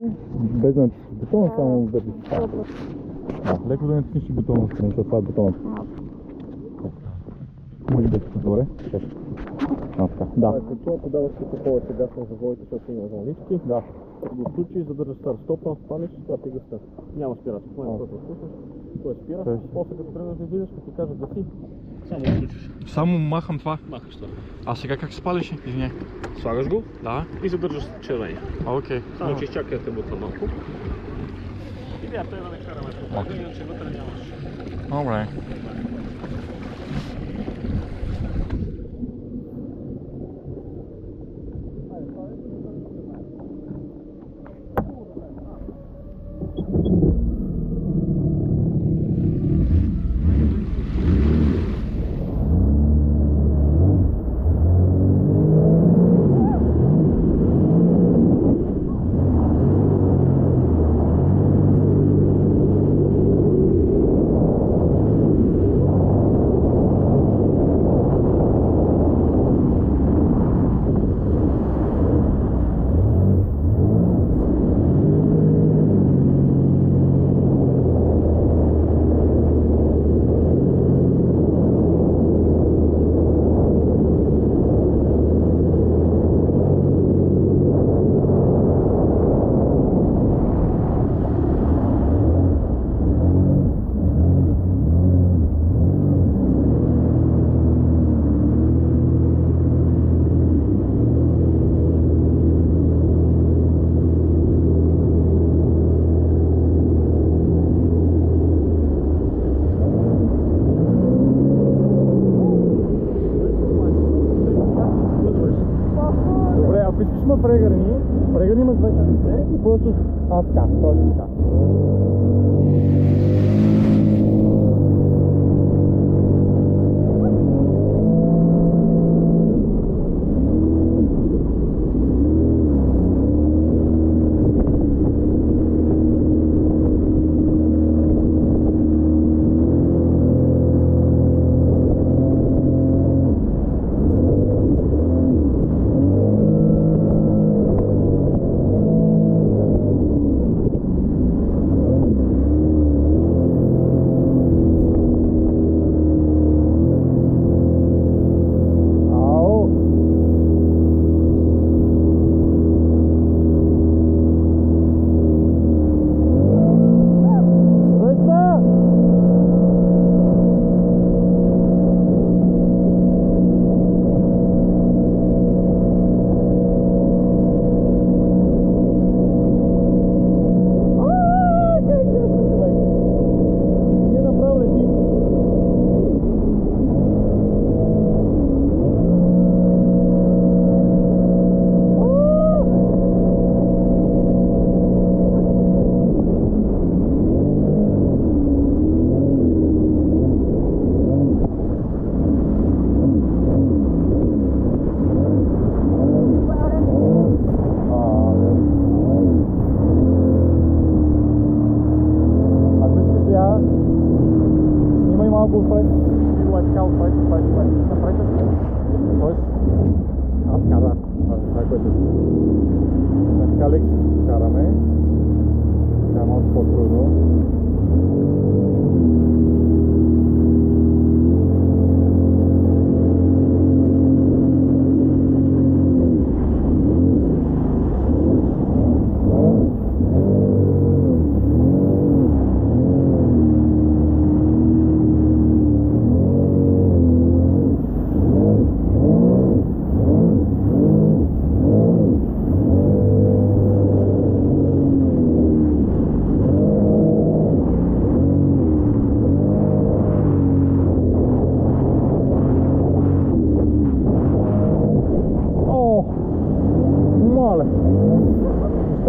Без да натиснеш бутона, само да Да, леко да натиснеш и бутона страни, защото това е бутонът. Може да добре. А, така. Да. Като подаваш като повече газ на завоите, защото има заналички. Да. Го включиш, задържаш стар стопа, спалиш, това ти гъста. Няма спирачка. В момента, който спуснеш, той спира. После като тръгнеш да излизаш, като ти кажа гаси, само го. Само махам това. Махаш това. А сега как се палеше? Извиняй. Слагаш го Да. и задържаш червения. А, окей. Само че изчакай да те бутна малко. Идеята е да не караме по иначе вътре нямаш. Добре,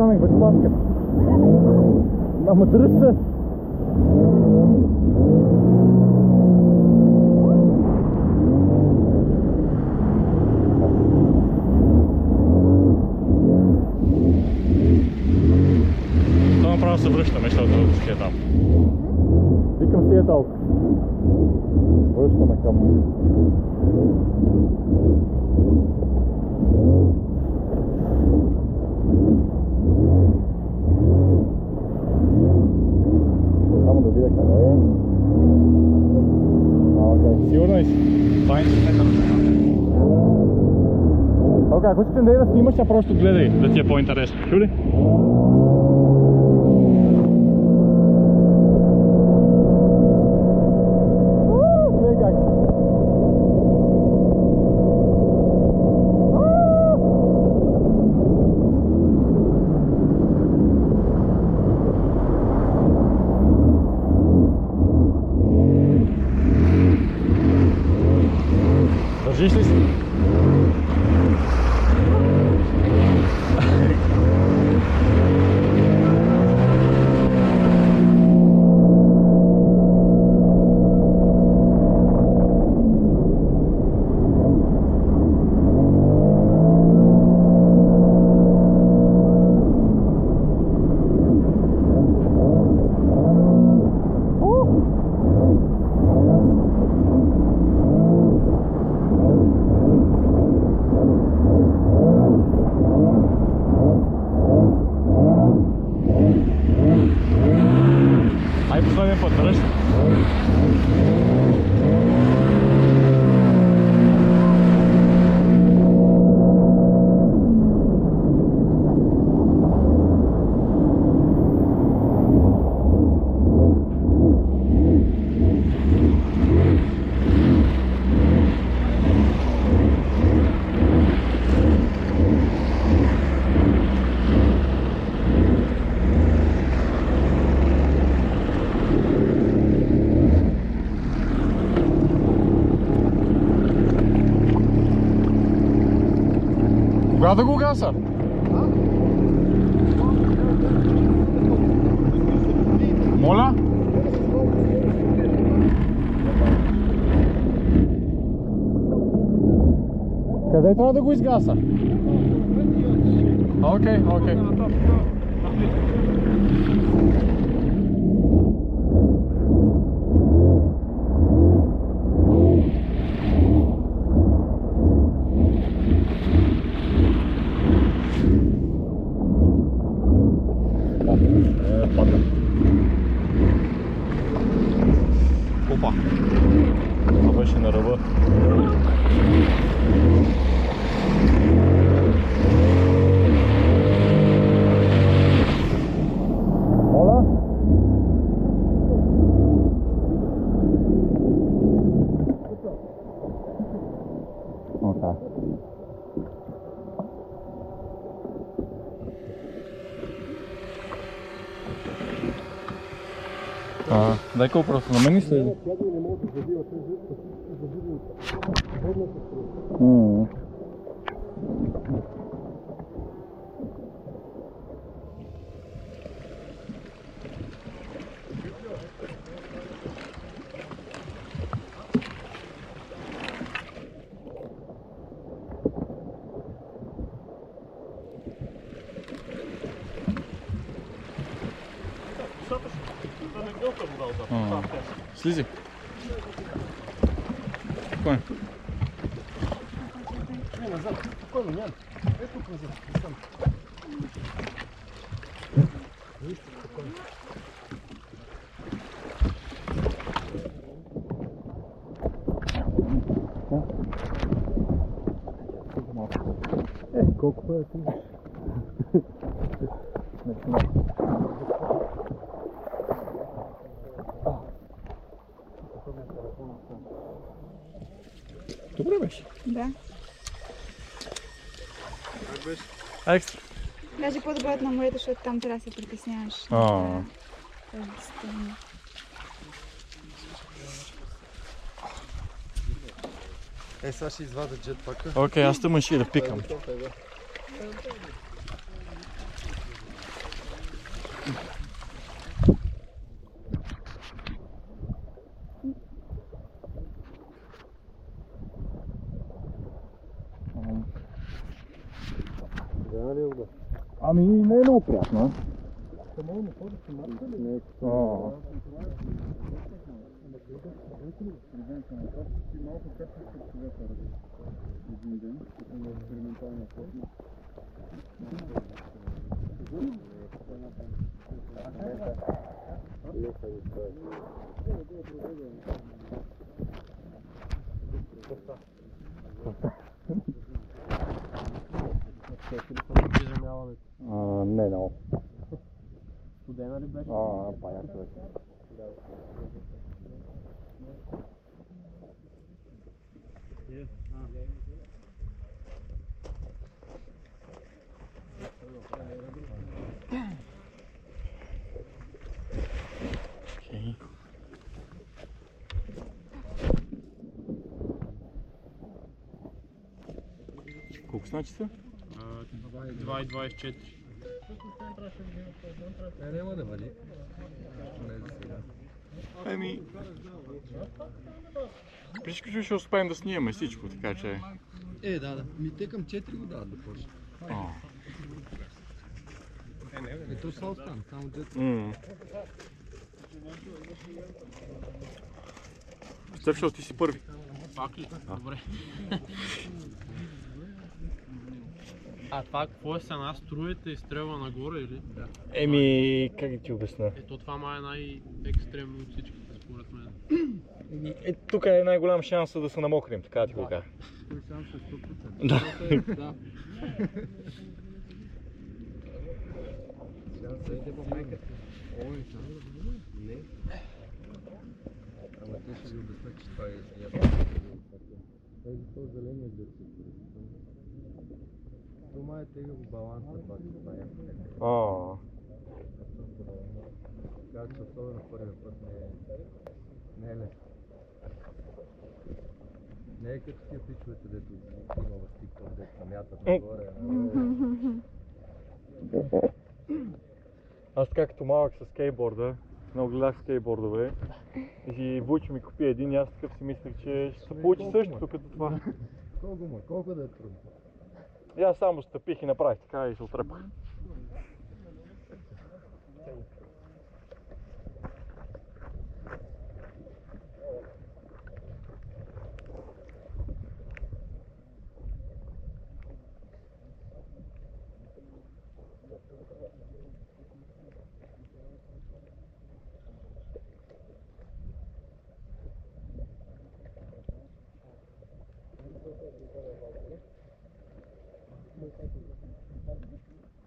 Vlaming voor het rusten. Така, ако искате да снимаш, а просто гледай, да ти е по-интересно. Чули? Къде трябва да го изгаса? Окей, окей. А, дай колко просто на мен ли слезе? М. Да Слизи. Спокойно. Не, назад. Спокойно, няма. Е тук назад. Там. Е, колко е ти? Добре беше. Да. Екстра. Даже по-добре от на морето, защото там трябва да се притесняваш. А. Е, сега ще извада джетпака. Окей, аз ще да пикам. ли? Не. А. Ти малко как се съвета един ден, на експериментална форма. Студена ли Aa bayağı kötü. Okay. Kokusunu 2,24 Е, няма да вали. Не за сега. Еми... Случаи ще успеем да снимаме всичко, така че... Е, да, да. Ми те към 4 го дават да почне. О. Ето са остана, само дето. М. Степшо, ти си първи. Пак ли? Добре. А това какво е с една струята и стрелва нагоре или? Еми, как да ти обясня? Ето това май е най-екстремно от всичките според мен. Е, тук е най-голям шанс да се намокрим, така да ти го кажа. Сам ще 100%. Да. Да. Е по майката. Ой, шанса. Не. Ама те ще ви обяснят, че това е е то зеления дърси. Това е тега в баланса, това това е. А, Така че особено първия път не е, не е лесно. Не е като тия пичовете, дето има в TikTok, дето намятат нагоре. нагоре. Аз така като малък с скейтборда, много гледах скейтбордове и Вучо ми купи един и аз такъв си мислех, че ще се получи същото като това. Колко му, е? колко да е трудно. И аз само стъпих и направих така и се отрепах.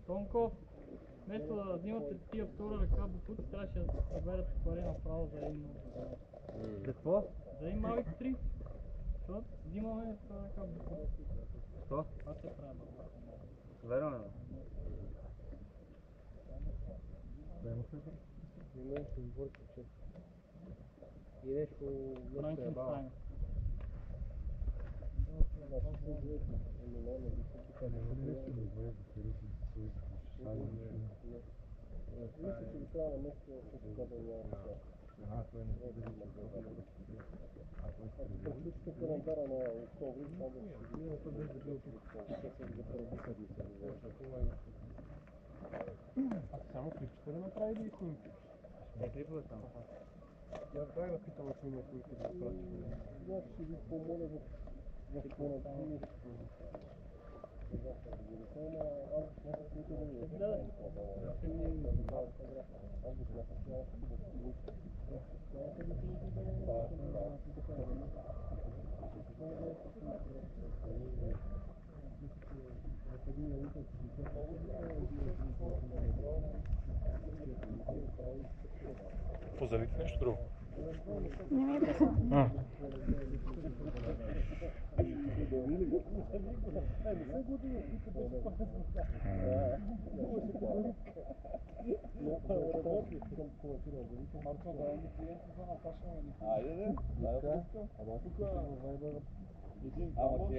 Тонко, вместо да взимате тия втора ръка бутуци, трябваше да съберете пари направо за един Какво? За един малък три. Защото взимаме втора ръка бутуци. Що? Това се прави. Верно ли? Франкенстайн. Само клипчета да направи или снимки? Е, клипове там. Я дай да питам, ако има снимки да прати. Да. Позови, знаешь, друг? Не, я ми е писал. А.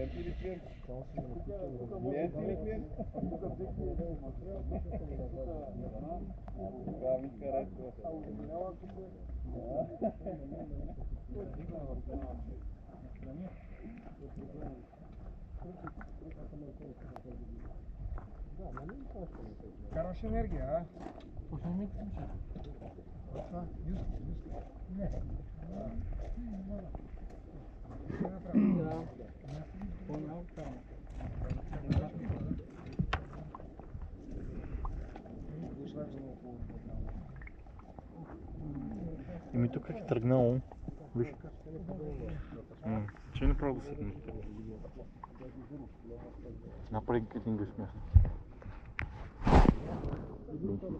Хорошая энергия, а? Хорошо, Понял. И мы только тръгнал. Виж. Че направо да седне. Направи един гъш място.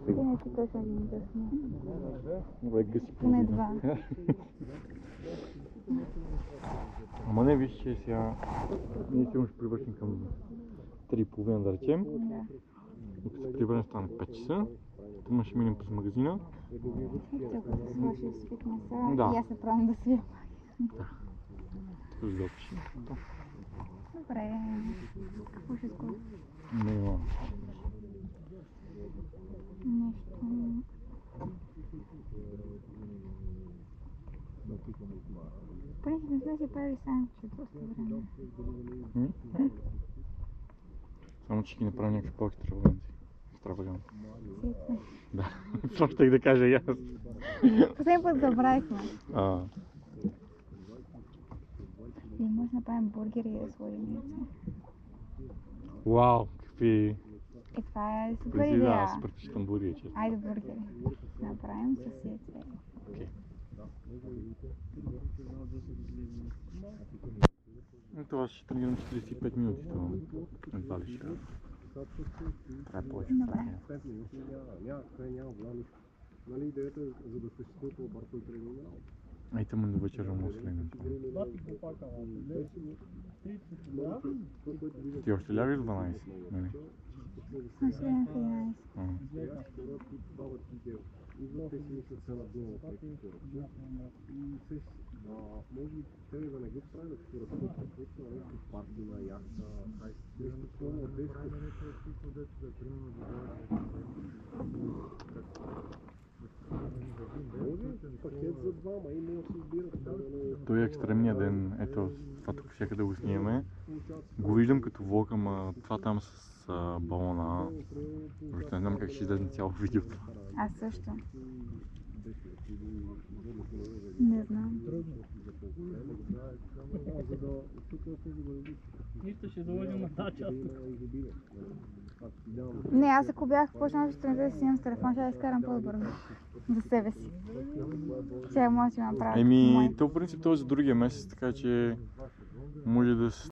Не си точно един да сме. Добре, гъси Поне половина. два. Ама не виж, че сега ние сигурно ще привършим към 3.30 да речем. Да. Докато се приберем стане 5 часа. Тъмно ще минем през магазина. И тук като свършиш с фитнеса, Да. и аз се пробвам да свия. Тук да. Добре. Ужаску. Ну. Ну В принципе, знаете, Павел Александрович просто время. Само, че ги направим някакви по-екстраваганти. Екстраваганти. Да, това ще да я. и аз. Последния път забравихме. А. И можно прям бургеры свои, иметь. Вау, какие... Это супер идея. Аз предпочитам бургерче. Айде бургери. Направим със Окей. Это у вас ще тренирам 45 минут Едва ли ще. Трябва повече. Няма, няма, няма, няма. Нали идеята е за да съществува по Ay tam onu başarım olsun. Ти още ляга ли 12? Не. Още ляга 13. Може би те да не ги правят според мен, защото е партия на яхта, хай, нещо по-модеско. Примерно, да пакет за двама и може да се избират. не- Той е екстремния ден, ето това тук всяка да го снимаме. Го виждам като влог, ама това там с а, балона. Въобще не знам как ще излезе цяло видео това. Аз също. Не знам. Нищо ще заложим на тази част тук. Не, аз ако бях почнала сутринта да си снимам с телефон, ще да изкарам по-бързо. За себе си. Сега може да си направя. Еми, то принцип този за другия месец, така че може да